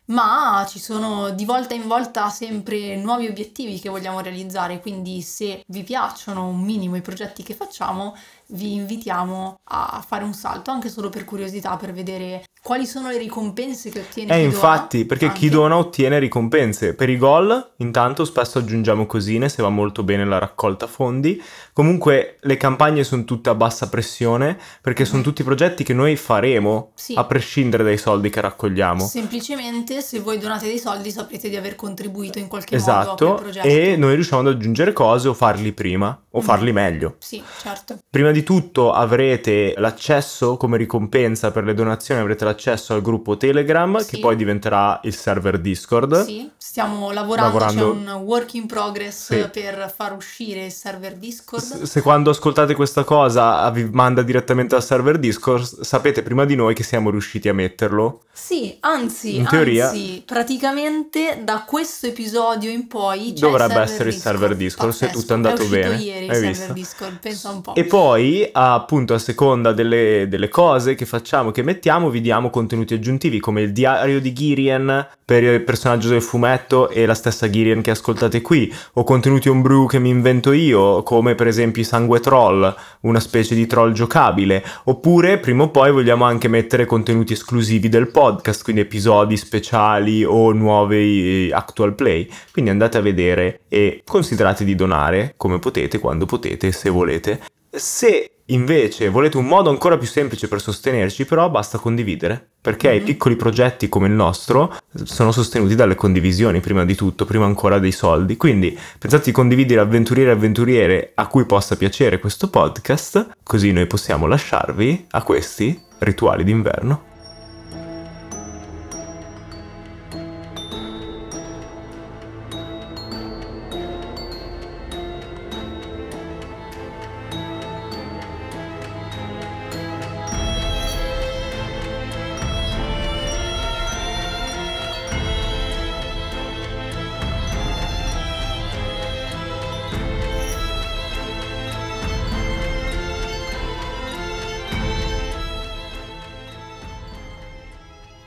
Ma ci sono di volta in volta sempre nuovi obiettivi che vogliamo realizzare, quindi se vi piacciono un minimo i progetti che facciamo, vi invitiamo a fare un salto anche solo per curiosità, per vedere quali sono le ricompense che ottiene Eh, chi infatti, perché chi anche. dona ottiene ricompense. Per i gol, intanto, spesso aggiungiamo cosine se va molto bene la raccolta fondi. Comunque, le campagne sono tutte a bassa pressione, perché sono Mhm. tutti progetti che noi faremo, Sì. a prescindere dai soldi che raccogliamo. Semplicemente se voi donate dei soldi saprete di aver contribuito in qualche modo a quel Esatto, progetto. e noi riusciamo ad aggiungere cose o farli prima, o Mhm. farli meglio. Sì, certo. Prima di tutto avrete l'accesso come ricompensa per le donazioni, avrete l'accesso al gruppo Telegram Sì. che poi diventerà il server Discord. Sì, stiamo lavorando, Lavorando- c'è un work in progress Sì. per far uscire il server Discord. S- Se quando ascoltate questa cosa vi manda direttamente al server Discord, sapete prima di noi che siamo riusciti a metterlo. Sì, anzi, In teoria- anzi, praticamente da questo episodio in poi c'è Dovrebbe essere il server Discord, se tutto è andato è bene. ieri il Hai server visto? Discord, pensa un po'. E poi, appunto, a seconda delle, delle cose che facciamo, che mettiamo, vi diamo contenuti aggiuntivi come il diario di Girien per il personaggio del fumetto e la stessa Girien che ascoltate qui, o contenuti homebrew che mi invento io, come per esempio i Sangue Troll, una specie di troll giocabile, oppure prima o poi vogliamo anche mettere contenuti esclusivi del podcast, quindi episodi speciali o nuovi eh, actual play. Quindi andate a vedere e considerate di donare come potete, quando potete, se volete. Se invece volete un modo ancora più semplice per sostenerci, però basta condividere, perché i Mhm. piccoli progetti come il nostro sono sostenuti dalle condivisioni prima di tutto, prima ancora dei soldi. Quindi pensate di condividere avventurieri e avventuriere a cui possa piacere questo podcast, così noi possiamo lasciarvi a questi rituali d'inverno.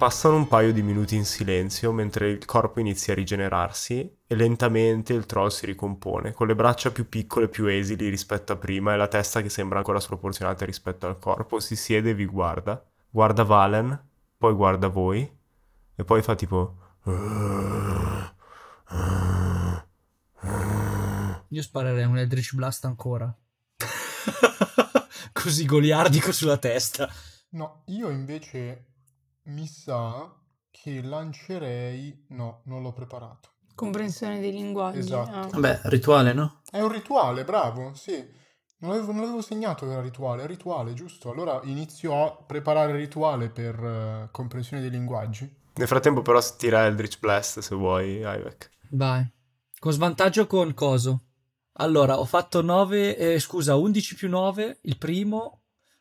Passano un paio di minuti in silenzio mentre il corpo inizia a rigenerarsi e lentamente il troll si ricompone, con le braccia più piccole e più esili rispetto a prima e la testa che sembra ancora sproporzionata rispetto al corpo. Si siede e vi guarda, guarda Valen, poi guarda voi e poi fa tipo... Io sparerei un Eldritch Blast ancora. [LAUGHS] Così goliardico sulla testa. No, io invece mi sa che lancerei... No, non l'ho preparato. Comprensione dei linguaggi. Esatto. ah. Vabbè, rituale, no? È un rituale, bravo, sì. Non l'avevo, non l'avevo segnato che era rituale, è rituale, giusto. Allora inizio a preparare il rituale per eh, comprensione dei linguaggi. Nel frattempo però tira Eldritch Blast se vuoi, Ivek. Vai. Con svantaggio con coso. Allora, ho fatto 9, eh, scusa, 11 più 9, il primo,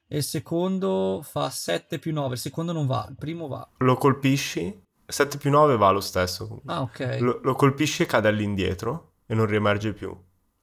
e il secondo fa 7 più 9, il secondo non va, il primo va. Lo colpisci, 7 più 9 va lo stesso comunque. Ah, ok. Lo, lo colpisci e cade all'indietro e non riemerge più.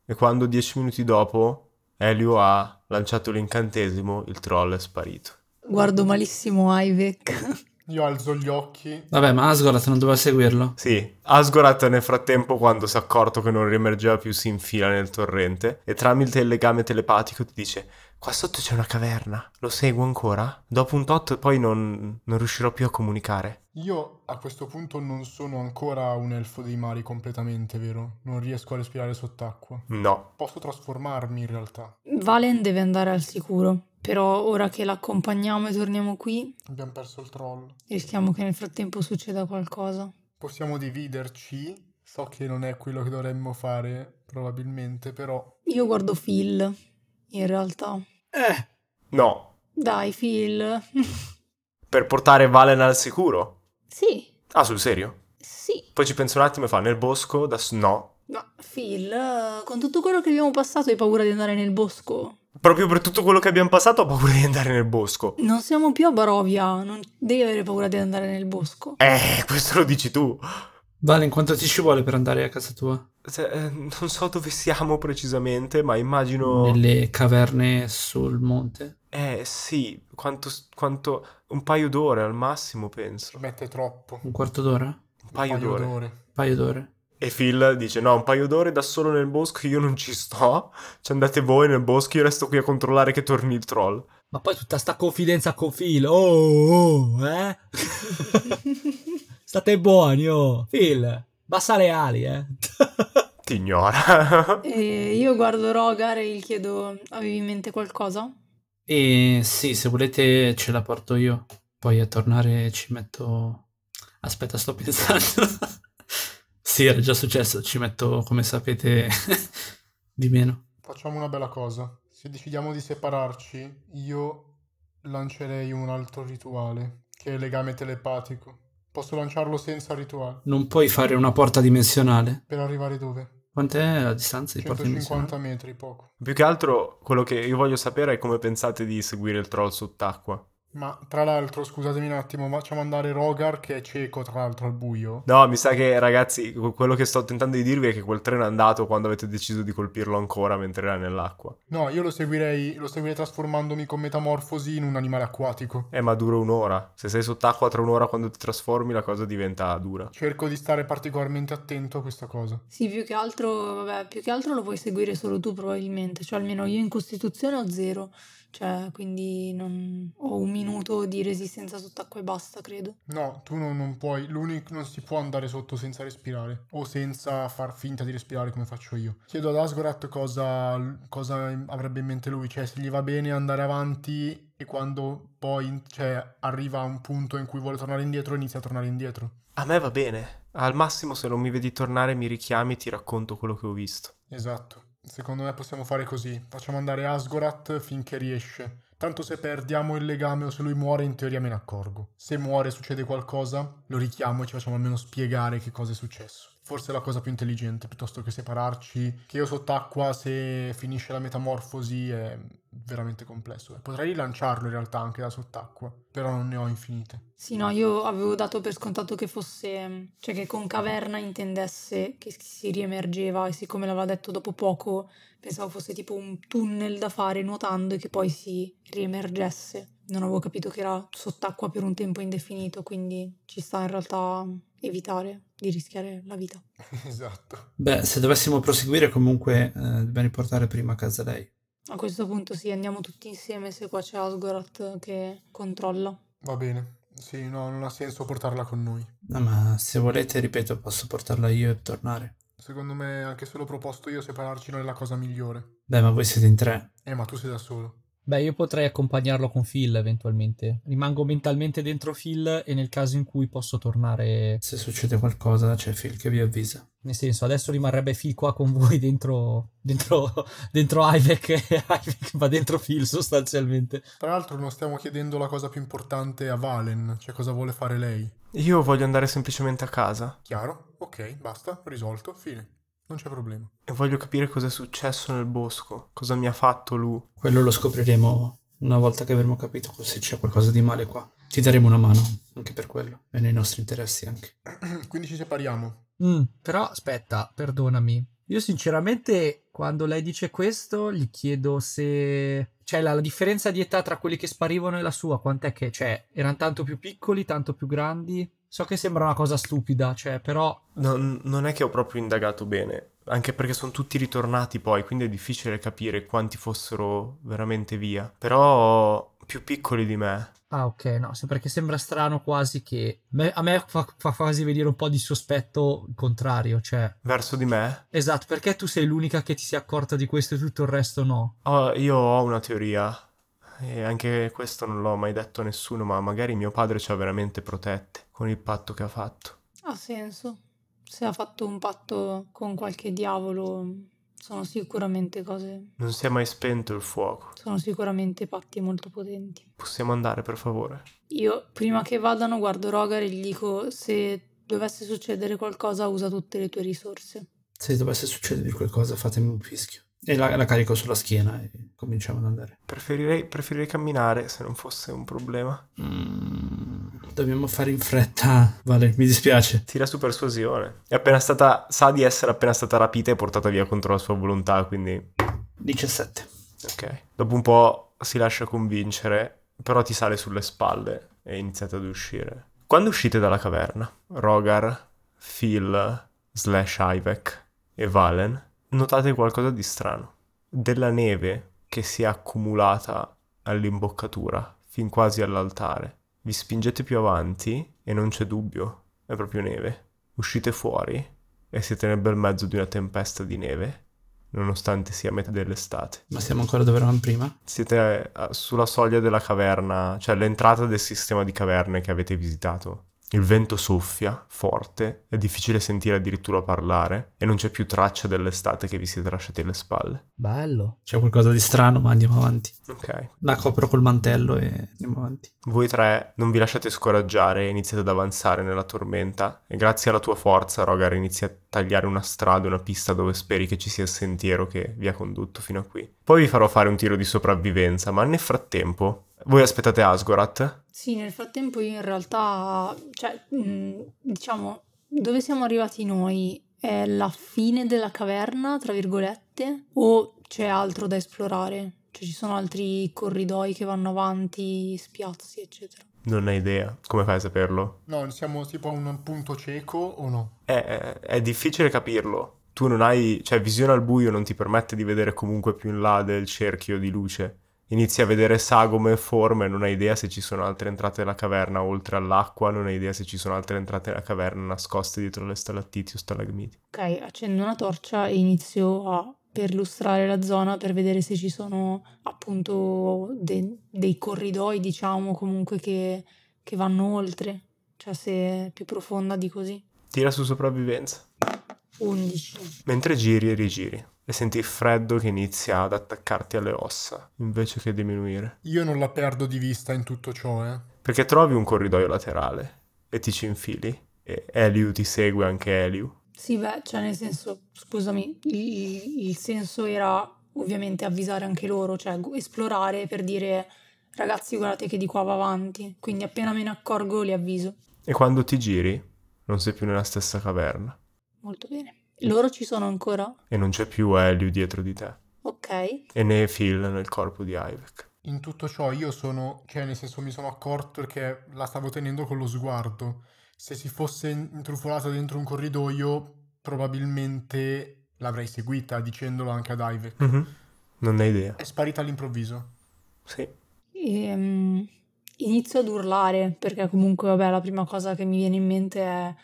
E quando dieci minuti dopo Elio ha lanciato l'incantesimo, il troll è sparito. Guardo malissimo Ivek. [LAUGHS] Io alzo gli occhi. Vabbè, ma Asgolath non doveva seguirlo. Sì, Asgorath nel frattempo, quando si è accorto che non riemergeva più, si infila nel torrente e tramite il legame telepatico ti dice: Qua sotto c'è una caverna, lo seguo ancora? Dopo un tot poi non, non riuscirò più a comunicare. Io a questo punto non sono ancora un elfo dei mari completamente, vero? Non riesco a respirare sott'acqua. No. Posso trasformarmi in realtà. Valen deve andare al sicuro. Però ora che l'accompagniamo e torniamo qui, Abbiamo perso il troll. rischiamo che nel frattempo succeda qualcosa. Possiamo dividerci. So che non è quello che dovremmo fare, probabilmente, però Io guardo Phil, in realtà. Eh, No. Dai, Phil. [LAUGHS] Per portare Valen al sicuro. sì, Ah, sul serio? sì. Poi ci penso un attimo e fa: Nel bosco? Da... s- No. Ma Phil, con tutto quello che abbiamo passato hai paura di andare nel bosco? Proprio per tutto quello che abbiamo passato ho paura di andare nel bosco. Non siamo più a Barovia, non devi avere paura di andare nel bosco. Eh, questo lo dici tu. Vale, in quanto ti ci vuole per andare a casa tua? Se- eh, non so dove siamo precisamente, ma immagino... Nelle caverne sul monte. Eh sì, quanto, quanto... Un paio d'ore al massimo, Ci penso. mette troppo. Un quarto d'ora? Un Un paio d'ore. paio d'ore. E Phil dice: No, un paio d'ore da solo nel bosco, io non ci sto. Ci andate voi nel bosco, io resto qui a controllare che torni il troll. Ma poi tutta sta confidenza con Phil. Oh, oh, eh? [LAUGHS] [LAUGHS] State buoni, oh. Phil, bassa le ali, eh. [LAUGHS] Ti ignora. [LAUGHS] E io guardo Rogar e gli chiedo, avevi in mente qualcosa? E sì, se volete ce la porto io. Poi a tornare ci metto... Aspetta, sto pensando. [LAUGHS] sì, era già successo, ci metto, come sapete, di meno. Facciamo una bella cosa. Se decidiamo di separarci, io lancerei un altro rituale, che è il legame telepatico. Posso lanciarlo senza rituale. Non puoi fare una porta dimensionale? Per arrivare dove? Quant'è la distanza di porta 150 dimensionale? metri, poco. Più che altro, quello che io voglio sapere è come pensate di seguire il troll sott'acqua. Ma tra l'altro, scusatemi un attimo, facciamo andare Rogar che è cieco tra l'altro al buio. No, mi sa che ragazzi, quello che sto tentando di dirvi è che quel treno è andato quando avete deciso di colpirlo ancora mentre era nell'acqua. No, io lo seguirei, lo seguirei trasformandomi con metamorfosi in un animale acquatico. Eh, ma dura un'ora. Se sei sott'acqua tra un'ora quando ti trasformi, la cosa diventa dura. Cerco di stare particolarmente attento a questa cosa. Sì, più che altro, vabbè, più che altro lo puoi seguire solo tu probabilmente, cioè almeno io in Costituzione ho zero, cioè quindi non... ho un minuto di resistenza sott'acqua e basta, credo. No, tu non, non puoi, l'unico non si può andare sotto senza respirare o senza far finta di respirare come faccio io. Chiedo ad Asgorat cosa, cosa avrebbe in mente lui, cioè se gli va bene andare avanti e quando poi cioè, arriva a un punto in cui vuole tornare indietro inizia a tornare indietro. A me va bene. Al massimo, se non mi vedi tornare, mi richiami e ti racconto quello che ho visto. Esatto. Secondo me possiamo fare così. Facciamo andare Asgorat finché riesce. Tanto se perdiamo il legame o se lui muore, in teoria me ne accorgo. Se muore succede qualcosa, lo richiamo e ci facciamo almeno spiegare che cosa è successo. Forse è la cosa più intelligente, piuttosto che separarci. Che io sott'acqua, se finisce la metamorfosi, è veramente complesso. Potrei rilanciarlo in realtà anche da sott'acqua, però non ne ho infinite. Sì, no, io avevo dato per scontato che fosse, cioè che con caverna intendesse che si riemergeva e siccome l'aveva detto dopo poco, pensavo fosse tipo un tunnel da fare nuotando e che poi si riemergesse. Non avevo capito che era sott'acqua per un tempo indefinito, quindi ci sta in realtà evitare di rischiare la vita. [LAUGHS] esatto. Beh, se dovessimo proseguire comunque eh, dobbiamo riportare prima a casa lei. A questo punto sì, andiamo tutti insieme se qua c'è Asgorat che controlla. Va bene. Sì, no, non ha senso portarla con noi. No, ma se volete, ripeto, posso portarla io e tornare. Secondo me, anche se l'ho proposto io, separarci non è la cosa migliore. Beh, ma voi siete in tre. Eh, ma tu sei da solo. Beh, io potrei accompagnarlo con Phil eventualmente. Rimango mentalmente dentro Phil e nel caso in cui posso tornare. Se succede qualcosa c'è Phil che vi avvisa. Nel senso, adesso rimarrebbe Phil qua con voi dentro. dentro. [LAUGHS] dentro Ivek e [LAUGHS] Ivek va dentro Phil sostanzialmente. Tra l'altro non stiamo chiedendo la cosa più importante a Valen, cioè cosa vuole fare lei. Io voglio andare semplicemente a casa Chiaro? Ok, basta, risolto, fine. Non c'è problema. e voglio capire cosa è successo nel bosco, cosa mi ha fatto lui. Quello lo scopriremo una volta che avremo capito se c'è qualcosa di male qua. Ti daremo una mano, anche per quello. È nei nostri interessi anche. [CLEARS THROAT] Quindi ci separiamo. Mm, però aspetta, perdonami. Io sinceramente quando lei dice questo gli chiedo se... Cioè la, la differenza di età tra quelli che sparivano e la sua, quant'è che... Cioè, erano tanto più piccoli, tanto più grandi? So che sembra una cosa stupida, cioè, però... Non, non è che ho proprio indagato bene, anche perché sono tutti ritornati poi, quindi è difficile capire quanti fossero veramente via. Però più piccoli di me. Ah, ok, no, perché sembra strano quasi che... a me fa, fa quasi venire un po' di sospetto contrario, cioè... Verso di me? Esatto, perché tu sei l'unica che ti si è accorta di questo e tutto il resto no? Oh, io ho una teoria. E anche questo non l'ho mai detto a nessuno, ma magari mio padre ci ha veramente protette con il patto che ha fatto. Ha senso. Se ha fatto un patto con qualche diavolo, sono sicuramente cose. Non si è mai spento il fuoco. Sono sicuramente patti molto potenti. Possiamo andare, per favore? Io, prima che vadano, guardo Rogar e gli dico: se dovesse succedere qualcosa, usa tutte le tue risorse. Se dovesse succedervi qualcosa, fatemi un fischio. E la, la carico sulla schiena e cominciamo ad andare. Preferirei, preferirei camminare se non fosse un problema. Mm, dobbiamo fare in fretta. Vale, mi dispiace. Tira su persuasione. È appena stata. sa di essere appena stata rapita e portata via contro la sua volontà, quindi. 17. Ok. Dopo un po' si lascia convincere, però ti sale sulle spalle e iniziate ad uscire. Quando uscite dalla caverna, Rogar, Phil, slash Ivek e Valen, notate qualcosa di strano. Della neve che si è accumulata all'imboccatura, fin quasi all'altare. Vi spingete più avanti e non c'è dubbio, è proprio neve. Uscite fuori e siete nel bel mezzo di una tempesta di neve, nonostante sia metà dell'estate. Ma siamo ancora dove eravamo prima? Siete eh, sulla soglia della caverna, cioè l'entrata del sistema di caverne che avete visitato. Il vento soffia forte, è difficile sentire addirittura parlare e non c'è più traccia dell'estate che vi siete lasciati alle spalle. Bello. C'è qualcosa di strano, ma andiamo avanti. Ok. La copro col mantello e andiamo avanti. Voi tre non vi lasciate scoraggiare e iniziate ad avanzare nella tormenta e grazie alla tua forza Rogar inizi a tagliare una strada, una pista dove speri che ci sia il sentiero che vi ha condotto fino a qui. Poi vi farò fare un tiro di sopravvivenza, ma nel frattempo voi aspettate Asgorat? Sì, nel frattempo io in realtà, cioè, mh, diciamo, dove siamo arrivati noi è la fine della caverna, tra virgolette, o c'è altro da esplorare? Cioè ci sono altri corridoi che vanno avanti, spiazzi, eccetera. Non hai idea. Come fai a saperlo? No, siamo tipo a un punto cieco o no? È, è- è difficile capirlo. Tu non hai, cioè visione al buio non ti permette di vedere comunque più in là del cerchio di luce. Inizi a vedere sagome e forme, non hai idea se ci sono altre entrate della caverna oltre all'acqua, non hai idea se ci sono altre entrate della caverna nascoste dietro le stalattiti o stalagmiti. Ok, accendo una torcia e inizio a perlustrare la zona per vedere se ci sono appunto de- dei corridoi, diciamo, comunque che, che vanno oltre, cioè se è più profonda di così. Tira su sopravvivenza. 11. Mentre giri e rigiri e senti il freddo che inizia ad attaccarti alle ossa invece che diminuire. Io non la perdo di vista in tutto ciò, eh. Perché trovi un corridoio laterale e ti ci infili e Eliu ti segue anche Eliu. Sì, beh, cioè nel senso, scusami, il, il senso era ovviamente avvisare anche loro, cioè esplorare per dire ragazzi guardate che di qua va avanti, quindi appena me ne accorgo li avviso. E quando ti giri non sei più nella stessa caverna Molto bene. Loro ci sono ancora? e non c'è più Eliu dietro di te Ok. e né Phil nel corpo di Ivek. In tutto ciò io sono, cioè nel senso mi sono accorto perché la stavo tenendo con lo sguardo. Se si fosse intrufolata dentro un corridoio, probabilmente l'avrei seguita dicendolo anche ad Ivek. Mhm. Non hai idea. È sparita all'improvviso. Sì. Ehm, inizio ad urlare perché comunque, vabbè, la prima cosa che mi viene in mente è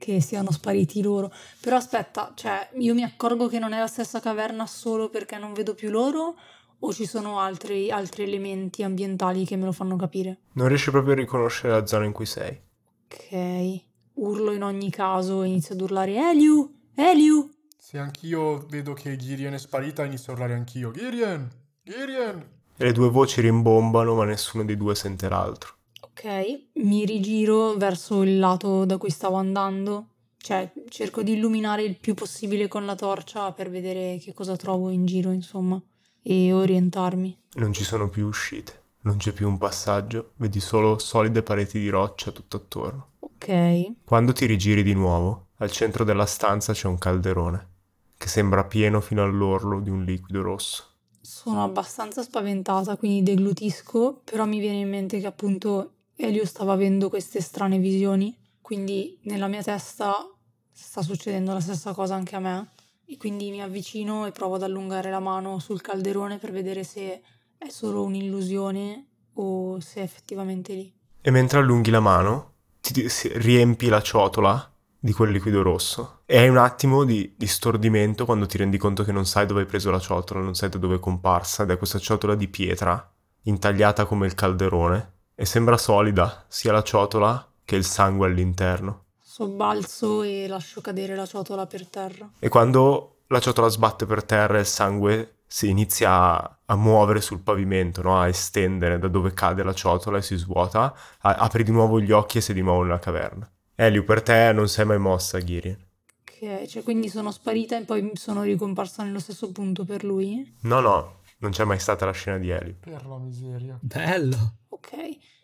che siano spariti loro. Però aspetta, cioè, io mi accorgo che non è la stessa caverna solo perché non vedo più loro o ci sono altri, altri elementi ambientali che me lo fanno capire? Non riesci proprio a riconoscere la zona in cui sei. Ok. Urlo in ogni caso e inizio ad urlare Eliu! Eliu! Se anch'io vedo che Girien è sparita, inizio a urlare anch'io. Girien! Girien! E le due voci rimbombano ma nessuno dei due sente l'altro. Ok, mi rigiro verso il lato da cui stavo andando, cioè cerco di illuminare il più possibile con la torcia per vedere che cosa trovo in giro, insomma, e orientarmi. Non ci sono più uscite, non c'è più un passaggio, vedi solo solide pareti di roccia tutto attorno. Ok, Quando ti rigiri di nuovo, al centro della stanza c'è un calderone che sembra pieno fino all'orlo di un liquido rosso. sono abbastanza spaventata, quindi deglutisco, però mi viene in mente che appunto Elio stava avendo queste strane visioni, quindi nella mia testa sta succedendo la stessa cosa anche a me. E quindi mi avvicino e provo ad allungare la mano sul calderone per vedere se è solo un'illusione o se è effettivamente lì. E mentre allunghi la mano, ti riempi la ciotola di quel liquido rosso. E hai un attimo di, di stordimento quando ti rendi conto che non sai dove hai preso la ciotola, non sai da dove è comparsa, ed è questa ciotola di pietra, intagliata come il calderone, e sembra solida, sia la ciotola che il sangue all'interno. Sobbalzo e lascio cadere la ciotola per terra. E quando la ciotola sbatte per terra e il sangue si inizia a, a muovere sul pavimento, no? a estendere da dove cade la ciotola e si svuota, a- apri di nuovo gli occhi e sei di nuovo nella caverna. Eliu, per te non sei mai mossa, Ghirien. Ok, cioè quindi sono sparita e poi sono ricomparsa nello stesso punto per lui? No, no, Non c'è mai stata la scena di Elio. Per la miseria. Bello. Ok.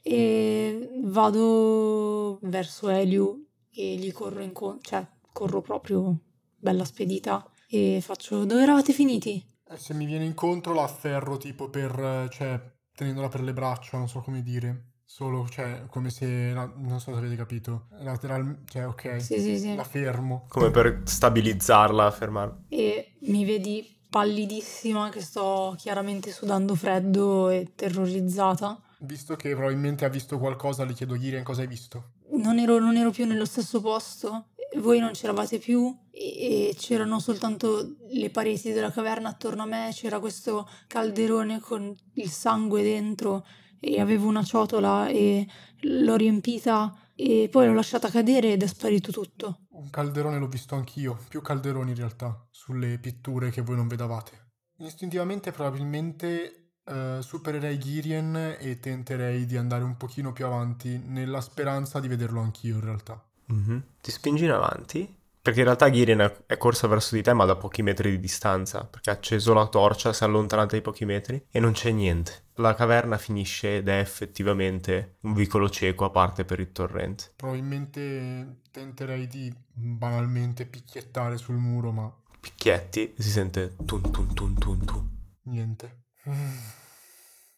E vado verso Eliu e gli corro incontro, cioè corro proprio bella spedita e faccio dove eravate finiti? E se mi viene incontro la afferro tipo per, eh, cioè, tenendola per le braccia, non so come dire. Solo, cioè, come se, la- non so se avete capito. Lateral, cioè, ok. Sì, sì, sì. La fermo. Come per stabilizzarla, fermarla. E mi vedi pallidissima che sto chiaramente sudando freddo e terrorizzata. Visto che probabilmente ha visto qualcosa, le chiedo Girian cosa hai visto. Non ero, non ero più nello stesso posto, voi non c'eravate più e, e c'erano soltanto le pareti della caverna attorno a me, c'era questo calderone con il sangue dentro e avevo una ciotola e l'ho riempita e poi l'ho lasciata cadere ed è sparito tutto. Un calderone l'ho visto anch'io, più calderoni in realtà, sulle pitture che voi non vedavate. Istintivamente probabilmente eh, supererei Girien e tenterei di andare un pochino più avanti nella speranza di vederlo anch'io in realtà. Mhm. Ti spingi in avanti? Perché in realtà Gideon è- corsa verso di te, ma da pochi metri di distanza. Perché ha acceso la torcia, si è allontanata di pochi metri e non c'è niente. La caverna finisce ed è effettivamente un vicolo cieco a parte per il torrente. Probabilmente tenterei di banalmente picchiettare sul muro, ma Picchietti si sente tun tun tun tun tun. niente.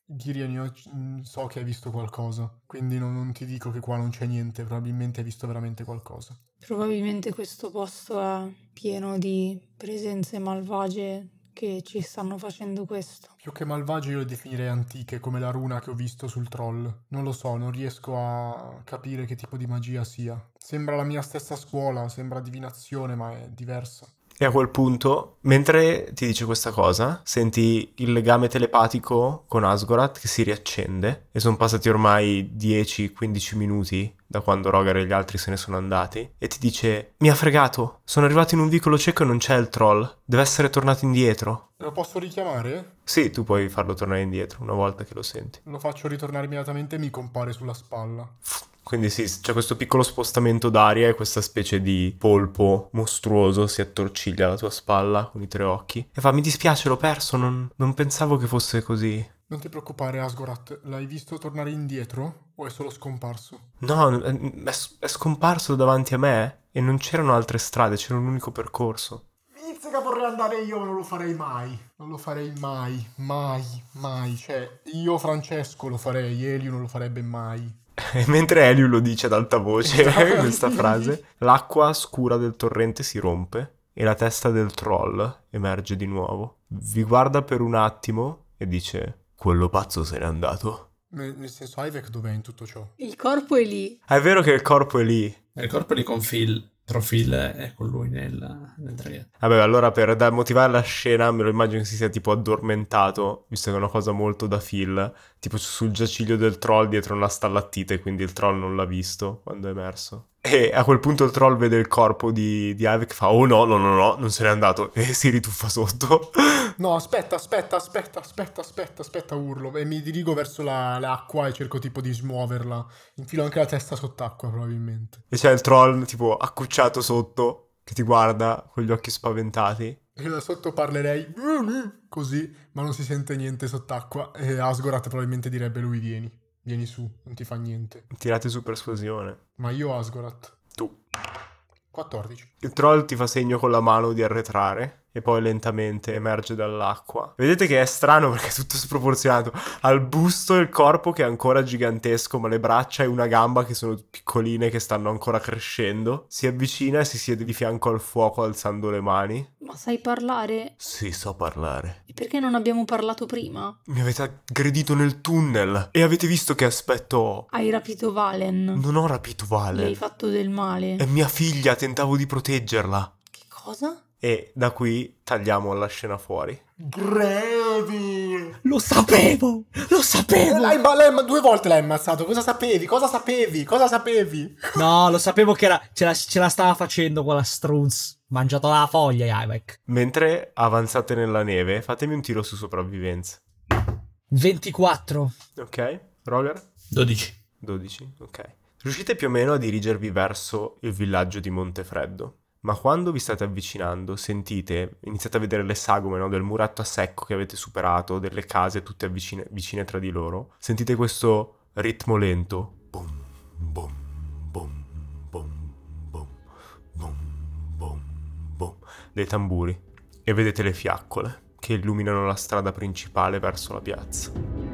Io mm, so che hai visto qualcosa, quindi non, non ti dico che qua non c'è niente, probabilmente hai visto veramente qualcosa. Probabilmente questo posto è pieno di presenze malvagie che ci stanno facendo questo. Più che malvagie io le definirei antiche, come la runa che ho visto sul troll. Non lo so, non riesco a capire che tipo di magia sia. Sembra la mia stessa scuola, sembra divinazione, ma è diversa. E a quel punto, mentre ti dice questa cosa, senti il legame telepatico con Asgorat che si riaccende e sono passati ormai 10-15 minuti da quando Rogar e gli altri se ne sono andati e ti dice mi ha fregato, sono arrivato in un vicolo cieco e non c'è il troll, deve essere tornato indietro. Lo posso richiamare? Sì, tu puoi farlo tornare indietro una volta che lo senti. Lo faccio ritornare immediatamente e mi compare sulla spalla. Quindi sì, c'è questo piccolo spostamento d'aria e questa specie di polpo mostruoso si attorciglia alla tua spalla con i tre occhi. E fa, mi dispiace, l'ho perso, non, non pensavo che fosse così. Non ti preoccupare, Asgorat, l'hai visto tornare indietro o è solo scomparso? No, è, è- scomparso davanti a me e non c'erano altre strade, c'era un unico percorso. Mizzica vorrei andare io, ma non lo farei mai. Non lo farei mai, mai, mai. Cioè, io Francesco lo farei, Elio non lo farebbe mai. E [LAUGHS] mentre Elio lo dice ad alta voce Esatto. [LAUGHS] questa frase, l'acqua scura del torrente si rompe e la testa del troll emerge di nuovo. Vi guarda per un attimo e dice: Quello pazzo se n'è andato. Nel, senso, Ivek dov'è in tutto ciò? Il corpo è lì. Ah, È vero che il corpo è lì. Il corpo di con Phil. Però Phil è con lui nel, nel traghetto. Vabbè, allora per da- motivare la scena me lo immagino che si sia tipo addormentato, visto che è una cosa molto da Phil, tipo sul giaciglio del troll dietro una stallattite, quindi il troll non l'ha visto quando è emerso. E a quel punto il troll vede il corpo di, di Ivek e fa, oh no, no, no, no, non se n'è andato, e si rituffa sotto. [LAUGHS] No, aspetta, aspetta, aspetta, aspetta, aspetta, aspetta, urlo. E mi dirigo verso la- l'acqua e cerco tipo di smuoverla. Infilo anche la testa sott'acqua, probabilmente. e c'è il troll tipo accucciato sotto, che ti guarda con gli occhi spaventati. E da sotto parlerei così, ma non si sente niente sott'acqua. E Asgorat probabilmente direbbe lui vieni, vieni su, non ti fa niente. Tirate su persuasione. Ma io Asgorat. Tu. 14. Il troll ti fa segno con la mano di arretrare e poi lentamente emerge dall'acqua. Vedete che è strano perché è tutto sproporzionato. Ha il busto e il corpo che è ancora gigantesco, ma le braccia e una gamba che sono piccoline che stanno ancora crescendo. Si avvicina e si siede di fianco al fuoco alzando le mani. Ma sai parlare? Sì, so parlare. E perché non abbiamo parlato prima? Mi avete aggredito nel tunnel e avete visto che aspetto ho. Hai rapito Valen. Non ho rapito Le hai fatto del male. È mia figlia, tentavo di proteggerla. Che cosa? E da qui tagliamo la scena fuori. Grevi! Lo sapevo! Lo sapevo! L'hai, l'hai- due volte l'hai ammazzato. Cosa sapevi? Cosa sapevi? Cosa sapevi? No, lo sapevo che era, ce, la, ce la stava facendo quella strunz. Mangiato la foglia, Ivek. Mentre avanzate nella neve, fatemi un tiro su sopravvivenza. 24. Ok? Roger? 12. 12, ok. Riuscite più o meno a dirigervi verso il villaggio di Montefreddo, ma quando vi state avvicinando sentite, iniziate a vedere le sagome no, del muretto a secco che avete superato, delle case tutte avvicine, vicine tra di loro, sentite questo ritmo lento. Boom, boom, boom, boom, boom, boom, boom, boom, dei tamburi e vedete le fiaccole che illuminano la strada principale verso la piazza.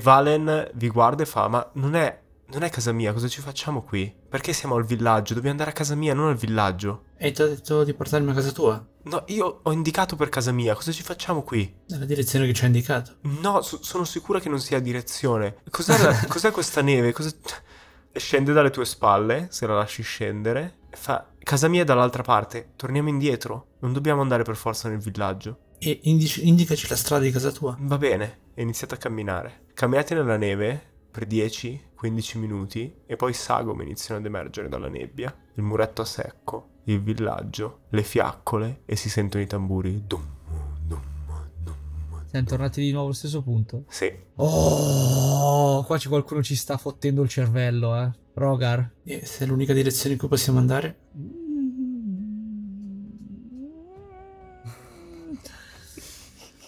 Valen vi guarda e fa: Ma non è, non è casa mia, cosa ci facciamo qui? Perché siamo al villaggio? Dobbiamo andare a casa mia, non al villaggio. E ti ho detto di portarmi a casa tua? No, io ho indicato per casa mia, cosa ci facciamo qui? Nella direzione che ci ha indicato. No, so- sono sicura che non sia direzione. Cos'è, la- [LAUGHS] cos'è questa neve? Cosa... Scende dalle tue spalle, se la lasci scendere. Fa, casa mia è dall'altra parte, torniamo indietro. Non dobbiamo andare per forza nel villaggio. E indici- indicaci la strada di casa tua. Va bene, e iniziate a camminare. Camminate nella neve per 10-15 minuti e poi sagome iniziano ad emergere dalla nebbia. Il muretto a secco, il villaggio, le fiaccole e si sentono i tamburi. Dum, dum, dum. Siamo tornati di nuovo allo stesso punto. Sì, Oh, qua c'è qualcuno ci sta fottendo il cervello, eh. Rogar. E se è l'unica direzione in cui possiamo andare?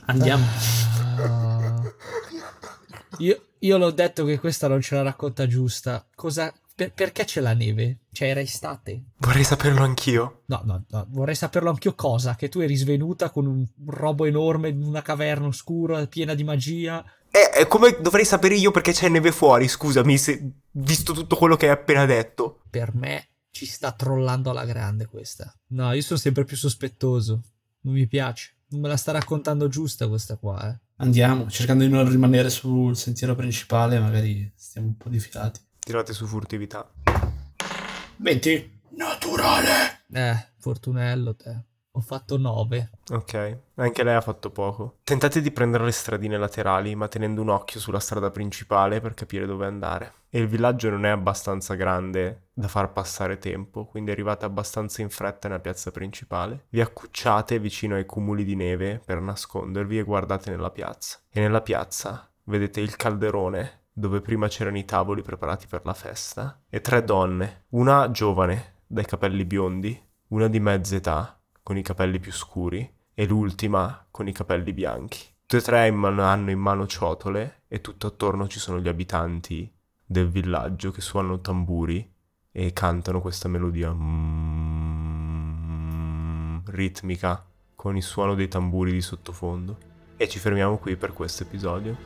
Andiamo. [LAUGHS] Io, io l'ho detto che questa non ce la racconta giusta. Cosa, per- perché c'è la neve? Cioè, era estate? vorrei saperlo anch'io. No, no, no, vorrei saperlo anch'io cosa. Che tu eri svenuta con un robo enorme in una caverna oscura, piena di magia. Eh, eh, come dovrei sapere io perché c'è neve fuori, scusami, se... visto tutto quello che hai appena detto. Per me ci sta trollando alla grande questa. No, io sono sempre più sospettoso. Non mi piace. Non me la sta raccontando giusta questa qua, eh. Andiamo, cercando di non rimanere sul sentiero principale, magari stiamo un po' difilati. Tirate su furtività. 20. Naturale. Eh, Fortunello te. Ho fatto 9. Ok, anche lei ha fatto poco. Tentate di prendere le stradine laterali, ma tenendo un occhio sulla strada principale per capire dove andare. E il villaggio non è abbastanza grande da far passare tempo, quindi arrivate abbastanza in fretta nella piazza principale. Vi accucciate vicino ai cumuli di neve per nascondervi e guardate nella piazza. E nella piazza vedete il calderone dove prima c'erano i tavoli preparati per la festa e tre donne, una giovane dai capelli biondi, una di mezza età con i capelli più scuri e l'ultima con i capelli bianchi. Tutte e tre in mano- hanno in mano ciotole e tutto attorno ci sono gli abitanti del villaggio che suonano tamburi e cantano questa melodia mm, ritmica con il suono dei tamburi di sottofondo. E ci fermiamo qui per questo episodio.